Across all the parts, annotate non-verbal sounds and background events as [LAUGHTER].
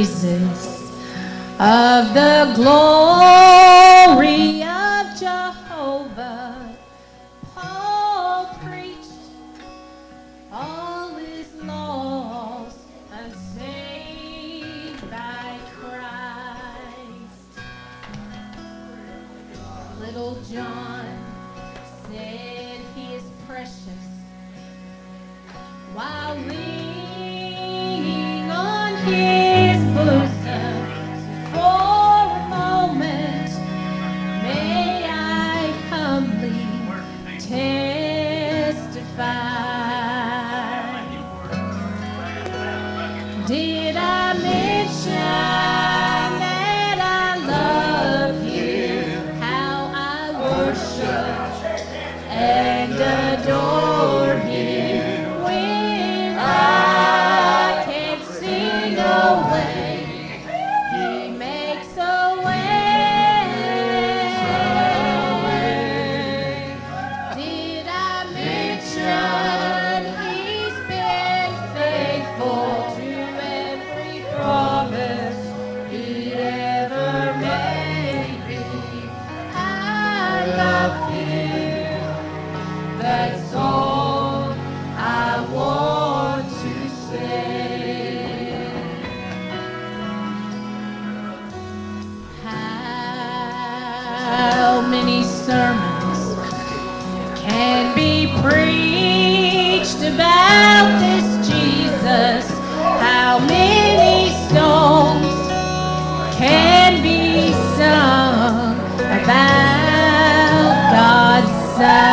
praises of the glory God's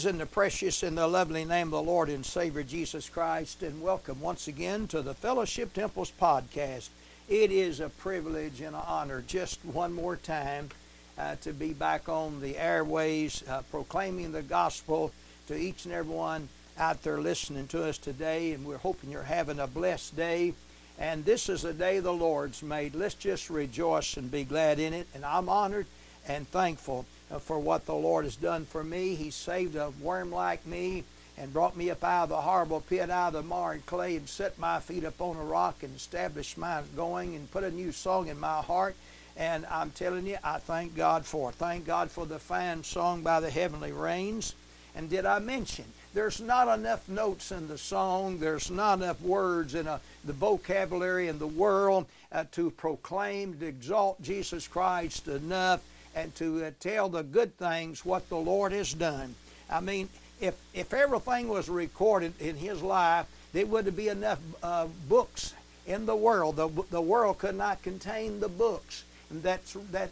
Greetings in the precious and the lovely name of the Lord and Savior Jesus Christ, and welcome once again to the Fellowship Temples podcast. It is a privilege and an honor, just one more time, uh, to be back on the airways uh, proclaiming the gospel to each and every one out there listening to us today. And we're hoping you're having a blessed day. And this is a day the Lord's made. Let's just rejoice and be glad in it. And I'm honored and thankful for what the Lord has done for me. He saved a worm like me and brought me up out of the horrible pit, out of the marred clay, and set my feet upon a rock and established my going and put a new song in my heart. And I'm telling you, I thank God for it. Thank God for the fine song by the heavenly rains. And did I mention there's not enough notes in the song, there's not enough words in a, the vocabulary in the world uh, to proclaim, to exalt Jesus Christ enough and to uh, tell the good things what the Lord has done. I mean, if, if everything was recorded in his life, there wouldn't be enough uh, books in the world. The, the world could not contain the books. that's, that,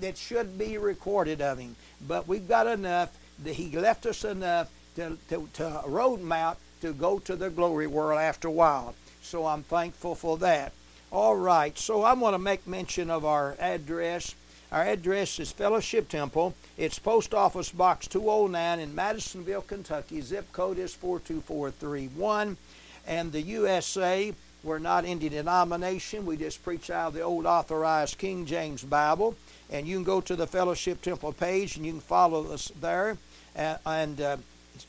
that should be recorded of him. But we've got enough, that he left us enough to, to, to road map to go to the glory world after a while. So I'm thankful for that. All right, so I want to make mention of our address. Our address is Fellowship Temple. It's Post Office Box 209 in Madisonville, Kentucky. Zip code is 42431. And the USA, we're not any denomination. We just preach out of the old authorized King James Bible. And you can go to the Fellowship Temple page and you can follow us there. Uh, and uh,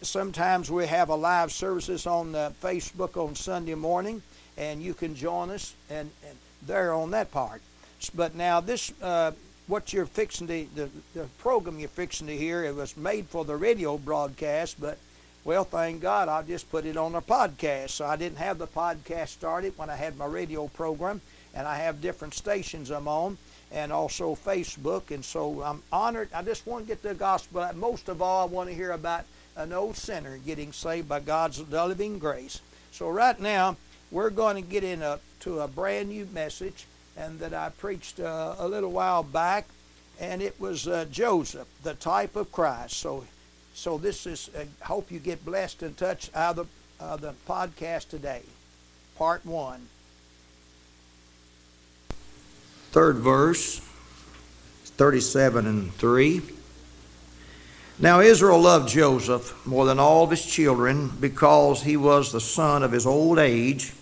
sometimes we have a live services on uh, Facebook on Sunday morning, and you can join us and, and there on that part. But now this, uh, what you're fixing to, the, the program you're fixing to hear, it was made for the radio broadcast, but well, thank God, I just put it on a podcast. So I didn't have the podcast started when I had my radio program, and I have different stations I'm on, and also Facebook. And so I'm honored. I just want to get the gospel. Most of all, I want to hear about an old sinner getting saved by God's living grace. So right now, we're going to get into a brand new message, and that I preached uh, a little while back, and it was uh, Joseph, the type of Christ. So so this is, I uh, hope you get blessed and touched out of the, the podcast today. Part one. Third verse, 37 and 3. Now Israel loved Joseph more than all of his children because he was the son of his old age,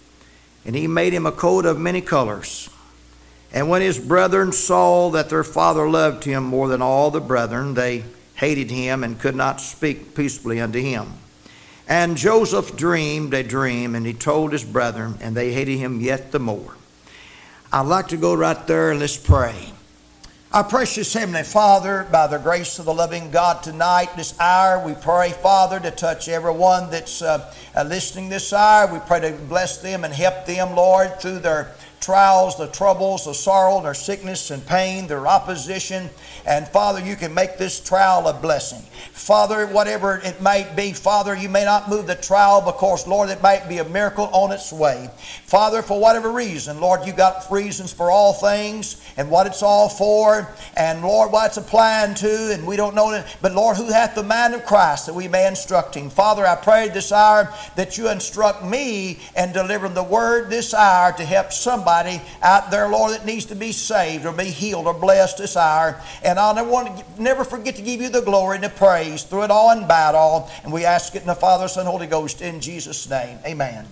and he made him a coat of many colors. And when his brethren saw that their father loved him more than all the brethren, they hated him and could not speak peaceably unto him. And Joseph dreamed a dream, and he told his brethren, and they hated him yet the more. I'd like to go right there and let's pray. Our precious Heavenly Father, by the grace of the loving God tonight, this hour, we pray, Father, to touch everyone that's uh, uh, listening this hour. We pray to bless them and help them, Lord, through their trials, the troubles, the sorrow, their sickness and pain, their opposition. And Father, you can make this trial a blessing. Father, whatever it might be, Father, you may not move the trial because, Lord, it might be a miracle on its way. Father, for whatever reason, Lord, you got reasons for all things and what it's all for, and Lord, what it's applying to, and we don't know it. But Lord, who hath the mind of Christ that we may instruct him? Father, I pray this hour that you instruct me and deliver the word this hour to help somebody somebody out there, Lord, that needs to be saved or be healed or blessed this hour. And I'll never, want to, never forget to give you the glory and the praise through it all and about all. And we ask it in the Father, Son, Holy Ghost in Jesus' name. Amen.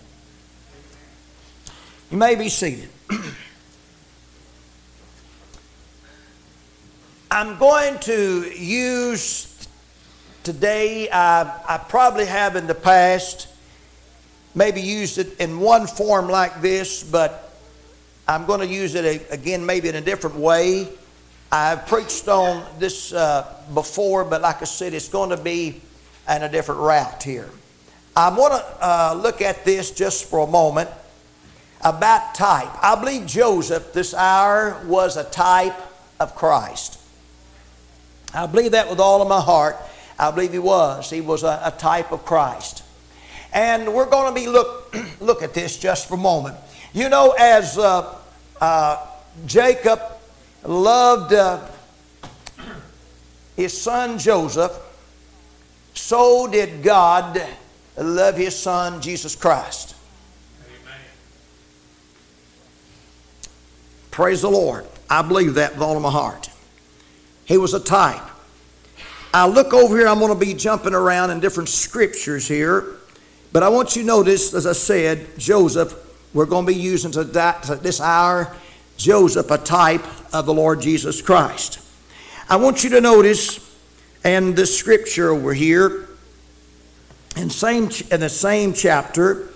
You may be seated. [CLEARS THROAT] I'm going to use today, I, I probably have in the past, maybe used it in one form like this, but I'm going to use it again, maybe in a different way. I've preached on this uh, before, but like I said, it's going to be in a different route here. I want to uh, look at this just for a moment about type. I believe Joseph this hour was a type of Christ. I believe that with all of my heart. I believe he was. He was a, a type of Christ. And we're going to be look [CLEARS THROAT] look at this just for a moment. You know, as uh, uh, Jacob loved uh, his son Joseph, so did God love his son Jesus Christ. Amen. Praise the Lord. I believe that with all of my heart. He was a type. I look over here, I'm going to be jumping around in different scriptures here, but I want you to notice, as I said, Joseph we're going to be using to that, to this hour Joseph, a type of the Lord Jesus Christ. I want you to notice in the scripture over here, in, same, in the same chapter,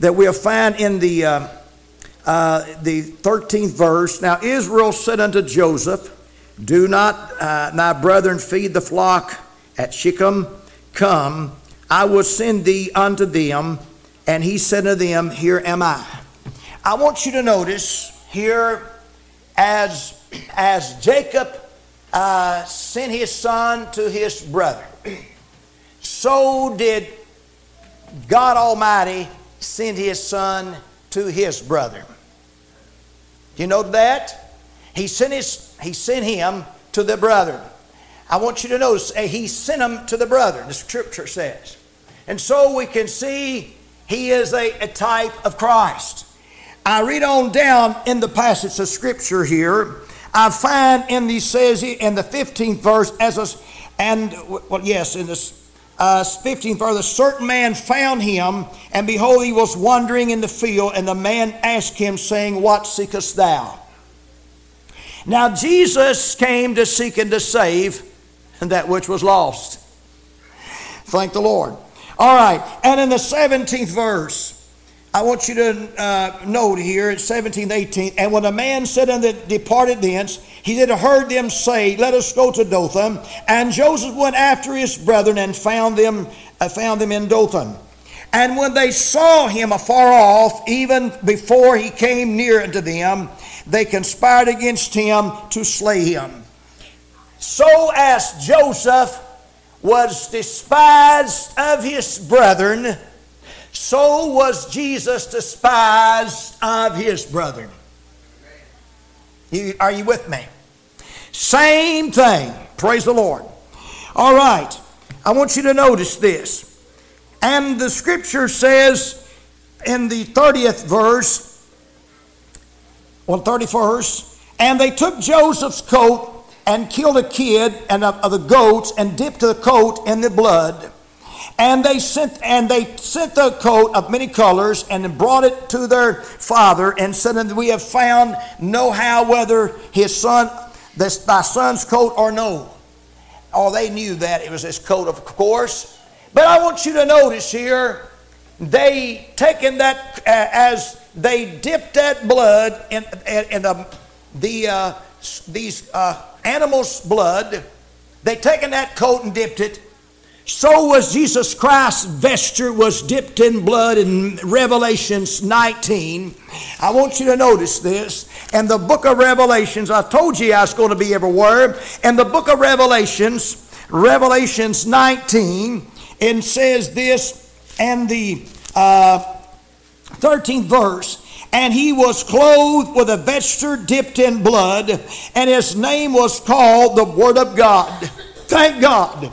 that we'll find in the, uh, uh, the 13th verse Now Israel said unto Joseph, Do not uh, brethren feed the flock at Shechem? Come, I will send thee unto them. And he said to them, Here am I. I want you to notice here as, as Jacob uh, sent his son to his brother, so did God Almighty send his son to his brother. You know that? He sent his he sent him to the brother. I want you to notice uh, he sent him to the brother, the scripture says. And so we can see he is a, a type of Christ. I read on down in the passage of scripture here. I find in the says in the 15th verse as a and well yes in this uh, 15th verse a certain man found him and behold he was wandering in the field and the man asked him saying what seekest thou? Now jesus came to seek and to save that which was lost. Thank the lord. All right and in the 17th verse I want you to uh, note here at 17, 18. And when a man said and departed thence, he had heard them say, Let us go to Dothan. And Joseph went after his brethren and found them, uh, found them in Dothan. And when they saw him afar off, even before he came near unto them, they conspired against him to slay him. So as Joseph was despised of his brethren, so was Jesus despised of his brethren. Are you with me? Same thing. Praise the Lord. All right. I want you to notice this. And the scripture says in the 30th verse, well, 31st, and they took Joseph's coat and killed a kid and of, of the goats and dipped the coat in the blood and they sent and they sent the coat of many colors and brought it to their father and said, and "We have found no how whether his son, this thy son's coat or no." Oh, they knew that it was his coat, of course. But I want you to notice here, they taken that uh, as they dipped that blood in, in, in the, the uh, these uh, animals' blood. They taken that coat and dipped it so was Jesus Christ's vesture was dipped in blood in Revelations 19. I want you to notice this. And the book of Revelations, I told you I was going to be everywhere. And the book of Revelations, Revelations 19, and says this, and the uh, 13th verse, and he was clothed with a vesture dipped in blood, and his name was called the Word of God. Thank God.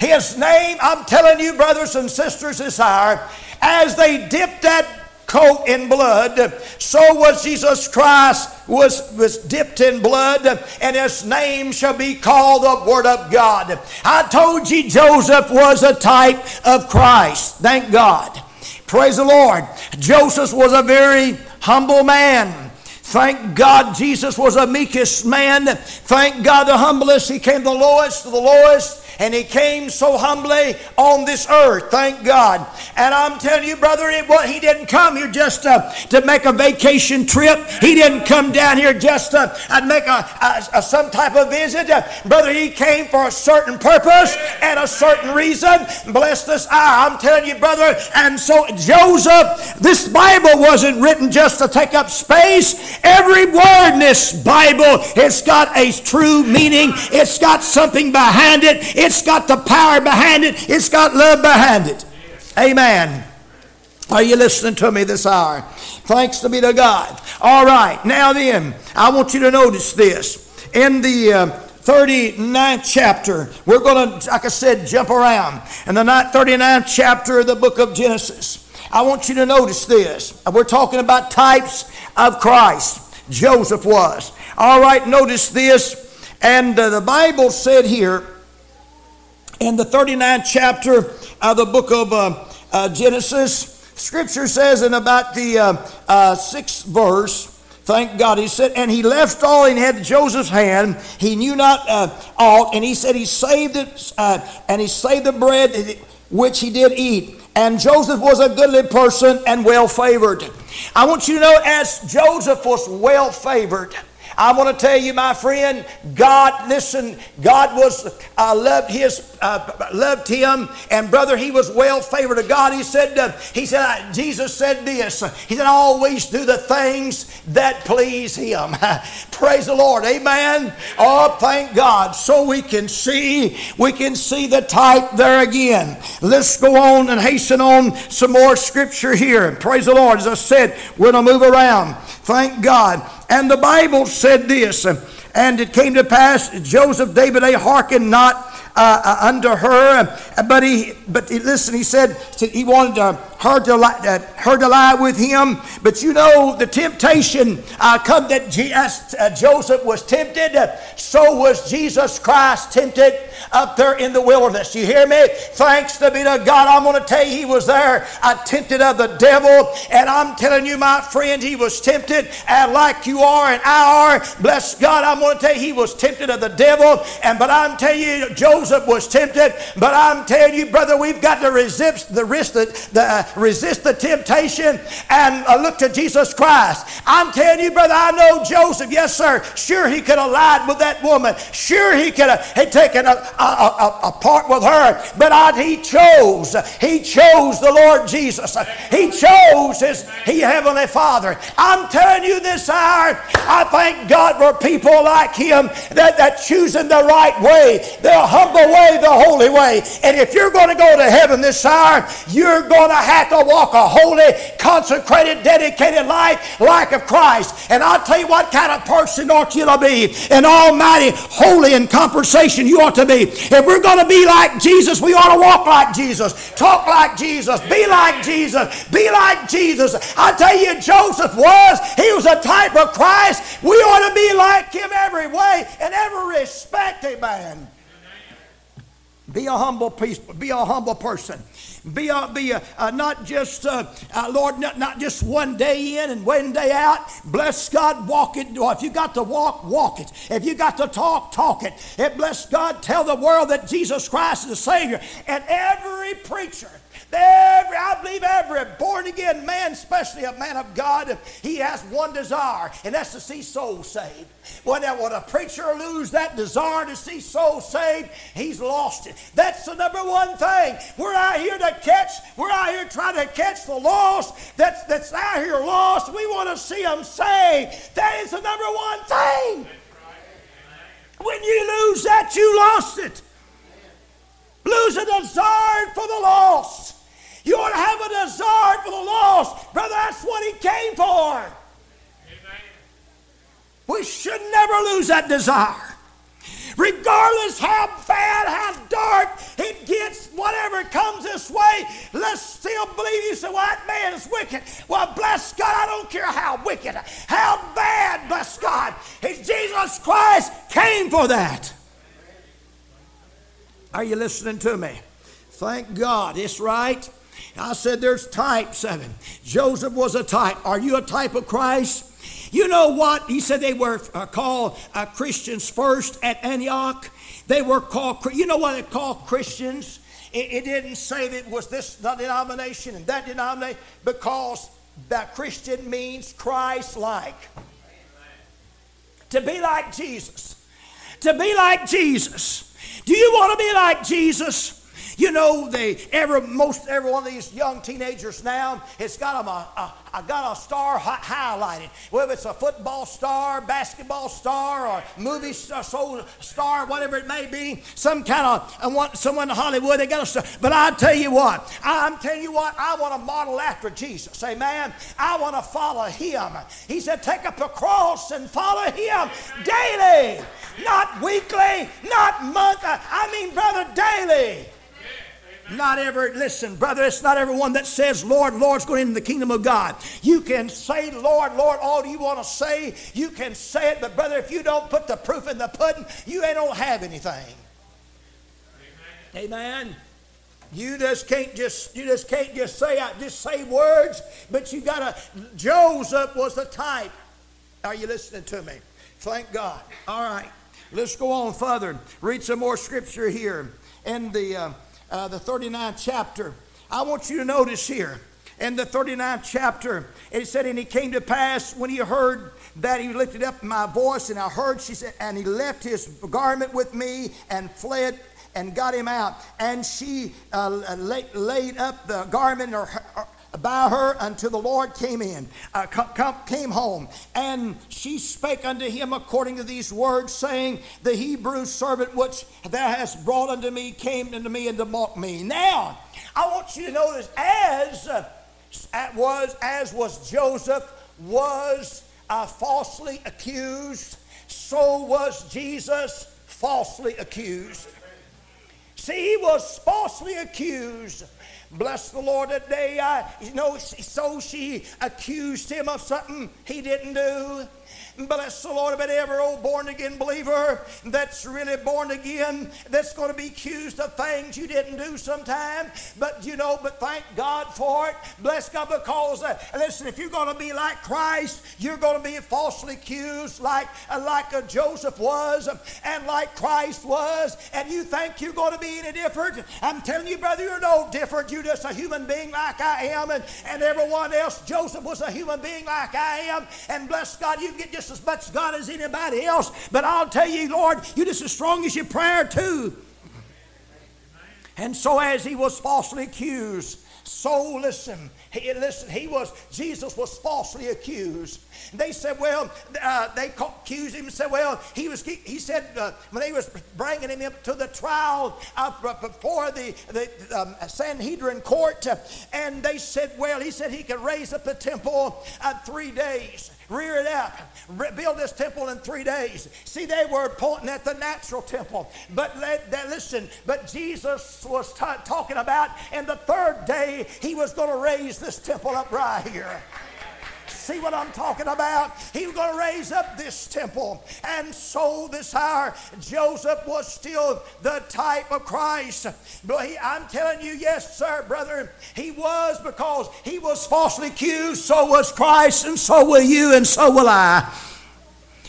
His name, I'm telling you, brothers and sisters, this hour, as they dipped that coat in blood, so was Jesus Christ was, was dipped in blood, and his name shall be called the Word of God. I told you Joseph was a type of Christ. Thank God. Praise the Lord. Joseph was a very humble man. Thank God Jesus was a meekest man. Thank God the humblest. He came the lowest to the lowest and he came so humbly on this earth. Thank God. And I'm telling you, brother, it, well, he didn't come here just to, to make a vacation trip. He didn't come down here just to uh, make a, a, a, some type of visit. Uh, brother, he came for a certain purpose and a certain reason. Bless this. I'm telling you, brother. And so Joseph, this Bible wasn't written just to take up space. Every word in this Bible, it's got a true meaning. It's got something behind it. It's it's got the power behind it, it's got love behind it. Amen. Are you listening to me this hour? Thanks to be to God. All right, now then, I want you to notice this. In the uh, 39th chapter, we're going to, like I said, jump around. In the 39th chapter of the book of Genesis, I want you to notice this. We're talking about types of Christ. Joseph was. All right, notice this. And uh, the Bible said here, in the 39th chapter of the book of uh, uh, Genesis, Scripture says in about the uh, uh, sixth verse, thank God, he said, and he left all in had Joseph's hand. He knew not uh, aught, and he said he saved it, uh, and he saved the bread which he did eat. And Joseph was a goodly person and well favored. I want you to know, as Joseph was well favored, I want to tell you, my friend, God, listen, God was uh, loved his uh, loved him, and brother, he was well favored of God. He said, uh, he said, uh, Jesus said this. He said, I always do the things that please him. [LAUGHS] Praise the Lord, Amen. Oh, thank God. So we can see, we can see the type there again. Let's go on and hasten on some more scripture here. Praise the Lord. As I said, we're to move around. Thank God. And the Bible said this And it came to pass, Joseph, David, they hearkened not uh, uh, unto her. But he, but he, listen, he said he wanted uh, her to lie, uh, her with him. But you know the temptation uh, come that G- uh, Joseph was tempted, so was Jesus Christ tempted up there in the wilderness. You hear me? Thanks to be to God. I'm going to tell you, he was there, I tempted of the devil, and I'm telling you, my friend, he was tempted, and like you are and I are. Bless God, I'm going to tell you, he was tempted of the devil, and but I'm telling you, Joseph was tempted, but I'm telling you, brother, we've got to resist the risk the, the uh, resist the temptation and uh, look to Jesus Christ. I'm telling you, brother, I know Joseph. Yes, sir. Sure, he could have lied with that woman. Sure, he could have had taken a, a, a, a, part with her. But I, he chose. He chose the Lord Jesus. He chose his he, heavenly Father. I'm telling you this hour, I thank God for people like him that, that choosing the right way, the humble way, the holy way. And if you're going to go to heaven this hour, you're going to have to walk a holy, consecrated, dedicated life like of Christ. And I'll tell you what kind of person ought you to be. An almighty, holy, and conversation you ought to be. If we're going to be like Jesus, we ought to walk like Jesus, talk like Jesus, be like Jesus, be like Jesus. I tell you, Joseph was. He was a type of Christ. We ought to be like him every way and every respect, amen. Be a humble people. Be a humble person. Be a, be a, uh, not just uh, uh, Lord, not, not just one day in and one day out. Bless God, walk it. If you got to walk, walk it. If you got to talk, talk it. And bless God, tell the world that Jesus Christ is the Savior. And every preacher Every, I believe every born again man, especially a man of God, he has one desire, and that's to see souls saved. When, when a preacher lose that desire to see souls saved, he's lost it. That's the number one thing. We're out here to catch, we're out here trying to catch the lost that's, that's out here lost. We want to see them saved. That is the number one thing. When you lose that, you lost it. Lose a desire for the lost. You ought to have a desire for the lost. Brother, that's what he came for. Amen. We should never lose that desire. Regardless how bad, how dark it gets, whatever comes this way, let's still believe you say, well, that man is wicked. Well, bless God, I don't care how wicked, how bad, bless God. Jesus Christ came for that. Are you listening to me? Thank God. It's right. I said there's types of him. Joseph was a type. Are you a type of Christ? You know what? He said they were uh, called uh, Christians first at Antioch. They were called, you know what they called Christians? It, it didn't say that it was this denomination and that denomination because that Christian means Christ like. To be like Jesus. To be like Jesus. Do you want to be like Jesus? You know, they every most every one of these young teenagers now, it's got them a, a, a got a star highlighted. Whether it's a football star, basketball star, or movie star, star, whatever it may be, some kind of I want someone in Hollywood. They got a star. But I tell you what, I'm telling you what, I want to model after Jesus. Amen. I want to follow Him. He said, take up a cross and follow Him daily, not weekly, not month. I mean, brother, daily. Not every, listen, brother, it's not everyone that says, Lord, Lord's going into the kingdom of God. You can say, Lord, Lord, all you want to say. You can say it, but brother, if you don't put the proof in the pudding, you ain't don't have anything. Amen. Amen. You just can't just you just can't just say out just say words, but you gotta Joseph was the type. Are you listening to me? Thank God. All right. Let's go on further. Read some more scripture here in the uh, uh, the 39th chapter. I want you to notice here in the 39th chapter, it said, And it came to pass when he heard that he lifted up my voice, and I heard, she said, and he left his garment with me and fled and got him out. And she uh, laid, laid up the garment or, or by her until the Lord came in, uh, came home. And she spake unto him according to these words, saying, The Hebrew servant which thou hast brought unto me came unto me and to mock me. Now, I want you to notice, as uh, was as was Joseph was uh, falsely accused so was Jesus falsely accused. See, he was falsely accused. Bless the Lord today. I, uh, you know, so she accused him of something he didn't do. Bless the Lord, but every old born again believer that's really born again that's going to be accused of things you didn't do sometime. But you know, but thank God for it. Bless God because uh, listen, if you're going to be like Christ, you're going to be falsely accused like uh, like uh, Joseph was and like Christ was, and you think you're going to be any different. I'm telling you, brother, you're no different. You're just a human being like I am, and, and everyone else. Joseph was a human being like I am, and bless God, you get just as much God as anybody else. But I'll tell you, Lord, you're just as strong as your prayer, too. And so, as he was falsely accused, so listen, he, listen, he was, Jesus was falsely accused. They said, well, uh, they accused him and said, well, he was, he said, uh, when they was bringing him up to the trial uh, before the, the um, Sanhedrin court, and they said, well, he said he could raise up the temple in three days rear it up, build this temple in three days. See, they were pointing at the natural temple. But let, that, listen, but Jesus was t- talking about in the third day, he was going to raise this temple up right here. See what I'm talking about? He was going to raise up this temple. And so this hour, Joseph was still the type of Christ. But he, I'm telling you, yes, sir, brother, he was because he was falsely accused. So was Christ, and so will you, and so will I.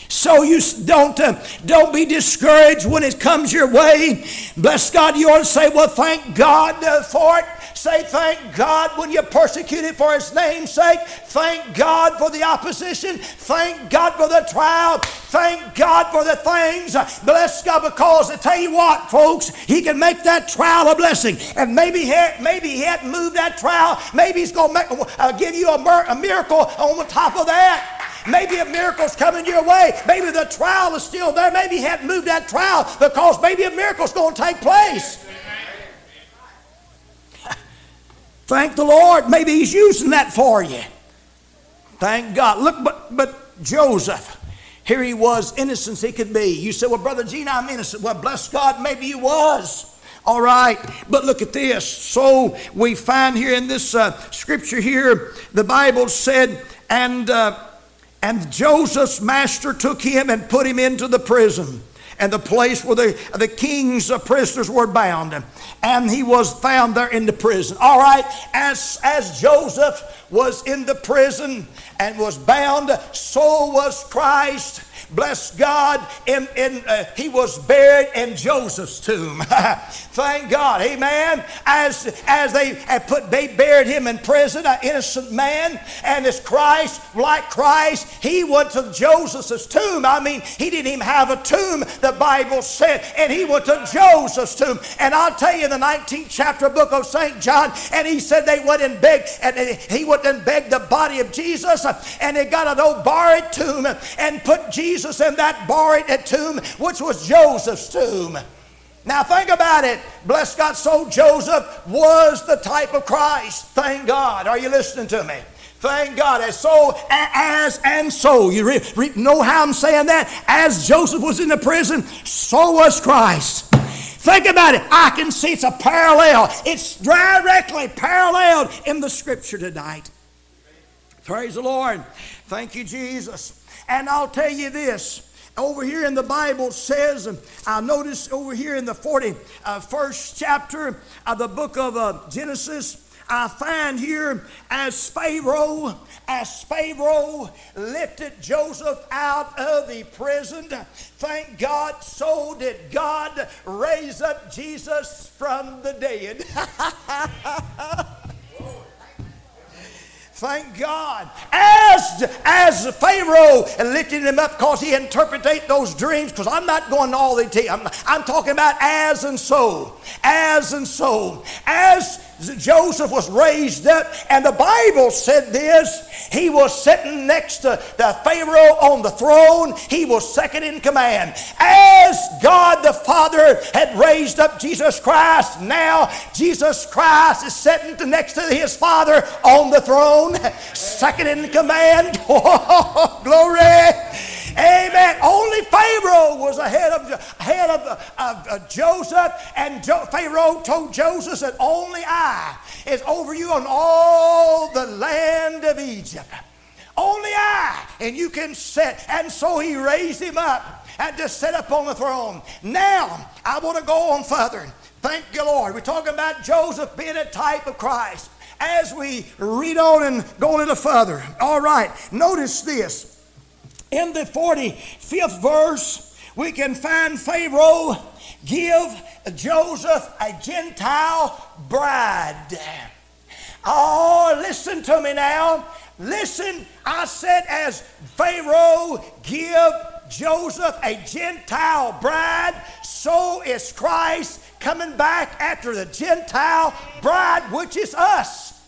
So you don't uh, don't be discouraged when it comes your way. Bless God, you ought to say, "Well, thank God uh, for it." Say, thank God when you're persecuted for His name's sake. Thank God for the opposition. Thank God for the trial. Thank God for the things. Bless God because I tell you what, folks, He can make that trial a blessing. And maybe he, maybe He hadn't moved that trial. Maybe He's going to uh, give you a, a miracle on the top of that. Maybe a miracle's coming your way. Maybe the trial is still there. Maybe he hadn't moved that trial because maybe a miracle's going to take place. Thank the Lord. Maybe He's using that for you. Thank God. Look, but, but Joseph, here he was, innocent as he could be. You say, Well, Brother Gene, I'm innocent. Well, bless God, maybe he was. All right, but look at this. So we find here in this uh, scripture here, the Bible said, and uh, and Joseph's master took him and put him into the prison and the place where the, the king's prisoners were bound. And he was found there in the prison. All right, as, as Joseph was in the prison and was bound, so was Christ bless God, in, in, uh, he was buried in Joseph's tomb. [LAUGHS] Thank God, amen. As, as they had put, they buried him in prison, an innocent man, and as Christ, like Christ, he went to Joseph's tomb. I mean, he didn't even have a tomb, the Bible said, and he went to Joseph's tomb. And I'll tell you, the 19th chapter book of St. John, and he said they went and begged, and he went and begged the body of Jesus, and they got an old borrowed tomb and put Jesus Jesus in that borrowed tomb, which was Joseph's tomb. Now think about it. Bless God, so Joseph was the type of Christ. Thank God. Are you listening to me? Thank God. As so, as and so. You re, re, know how I'm saying that? As Joseph was in the prison, so was Christ. Think about it. I can see it's a parallel. It's directly paralleled in the scripture tonight. Praise the Lord. Thank you, Jesus. And I'll tell you this. Over here in the Bible says, I notice over here in the 41st chapter of the book of uh, Genesis, I find here as Pharaoh, as Pharaoh lifted Joseph out of the prison, thank God, so did God raise up Jesus from the dead. [LAUGHS] Thank God. As, as Pharaoh lifted him up because he interpreted those dreams, because I'm not going to all the details. I'm, I'm talking about as and so. As and so. As Joseph was raised up, and the Bible said this he was sitting next to the Pharaoh on the throne, he was second in command. As God the Father had raised up Jesus Christ, now Jesus Christ is sitting next to his Father on the throne, [LAUGHS] second in command. [LAUGHS] glory. Amen. Only Pharaoh was ahead of ahead of, of, of Joseph, and jo- Pharaoh told Joseph that only I is over you on all the land of Egypt. Only I, and you can sit. And so he raised him up and just sit up on the throne. Now I want to go on further. Thank you, Lord. We're talking about Joseph being a type of Christ. As we read on and go a little further, all right, notice this. In the 45th verse, we can find Pharaoh give Joseph a Gentile bride. Oh, listen to me now. Listen, I said, as Pharaoh give Joseph a Gentile bride, so is Christ coming back after the Gentile bride, which is us.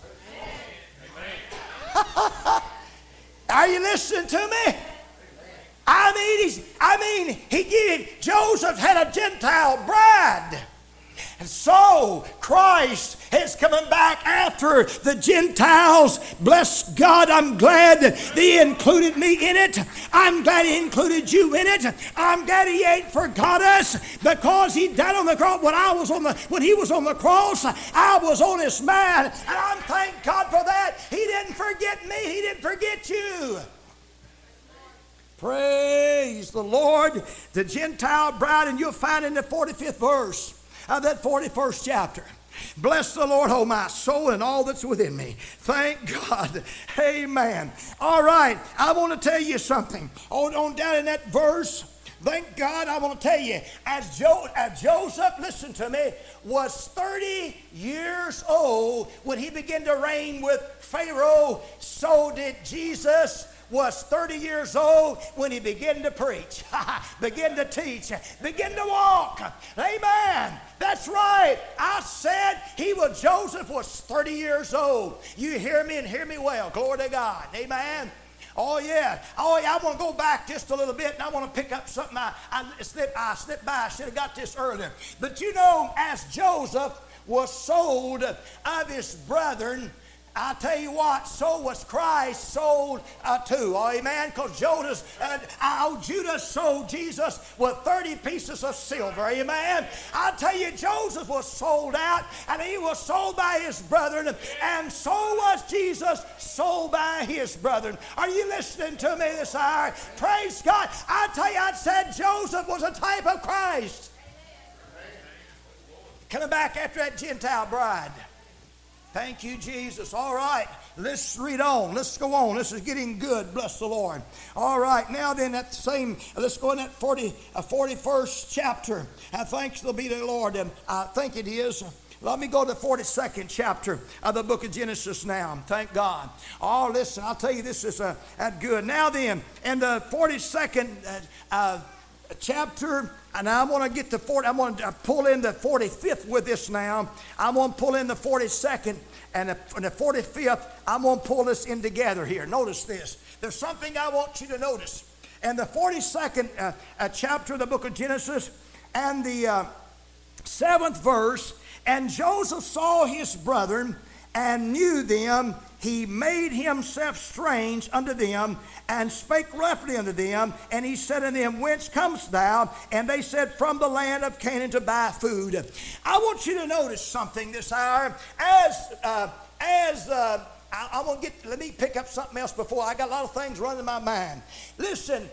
[LAUGHS] Are you listening to me? I mean, he's, I mean, he did. Joseph had a Gentile bride. And so Christ is coming back after the Gentiles. Bless God, I'm glad that He included me in it. I'm glad He included you in it. I'm glad He ain't forgot us because He died on the cross. When I was on the when He was on the cross, I was on His mind, and I'm thank God for that. He didn't forget me. He didn't forget you. Praise the Lord. The Gentile bride, and you'll find in the 45th verse of that 41st chapter. Bless the Lord, oh my soul, and all that's within me. Thank [LAUGHS] God. Amen. All right, I want to tell you something. On, on down in that verse, thank God, I want to tell you, as, jo- as Joseph, listen to me, was 30 years old when he began to reign with Pharaoh, so did Jesus was 30 years old when he began to preach, [LAUGHS] begin to teach, begin to walk. Amen. That's right. I said he was, Joseph was 30 years old. You hear me and hear me well. Glory to God. Amen. Oh yeah. Oh yeah. I want to go back just a little bit, and I want to pick up something I, I slipped. I slipped by. I should have got this earlier. But you know, as Joseph was sold of his brethren I tell you what, so was Christ sold uh, too. Amen. Because Judas, uh, oh, Judas sold Jesus with 30 pieces of silver. Amen. I tell you, Joseph was sold out and he was sold by his brethren, and so was Jesus sold by his brethren. Are you listening to me this hour? Praise God. I tell you, I said Joseph was a type of Christ. Coming back after that Gentile bride. Thank you, Jesus. All right, let's read on. Let's go on. This is getting good. Bless the Lord. All right, now then, at the same, let's go in that 40, uh, 41st chapter. Uh, thanks to be the Lord. And I think it is. Let me go to the 42nd chapter of the book of Genesis now. Thank God. Oh, listen, I'll tell you, this is uh, good. Now then, in the 42nd uh, uh, chapter, and I want to get to 40, I'm going to pull in the 45th with this now. I'm going to pull in the 42nd and the, and the 45th. I'm going to pull this in together here. Notice this. There's something I want you to notice. In the 42nd uh, uh, chapter of the book of Genesis and the uh, seventh verse, and Joseph saw his brethren and knew them he made himself strange unto them and spake roughly unto them. And he said unto them, Whence comest thou? And they said, From the land of Canaan to buy food. I want you to notice something this hour. As, uh, as, uh, I, I want to get, let me pick up something else before. I got a lot of things running in my mind. Listen,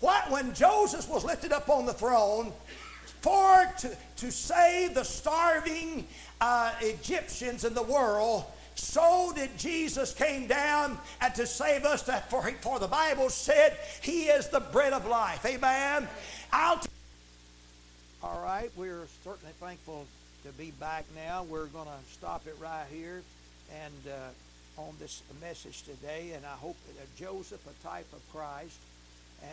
what, when Joseph was lifted up on the throne, for to, to save the starving uh, Egyptians in the world, so did Jesus came down and to save us. That for, for the Bible said He is the bread of life. Amen. I'll t- All right, we're certainly thankful to be back now. We're going to stop it right here and uh, on this message today. And I hope that Joseph, a type of Christ.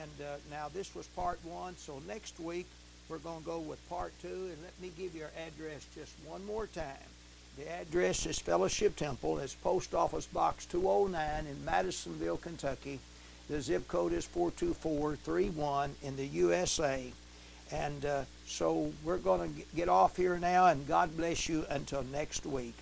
And uh, now this was part one. So next week we're going to go with part two. And let me give you our address just one more time. The address is Fellowship Temple. It's Post Office Box 209 in Madisonville, Kentucky. The zip code is 42431 in the USA. And uh, so we're going to get off here now, and God bless you until next week.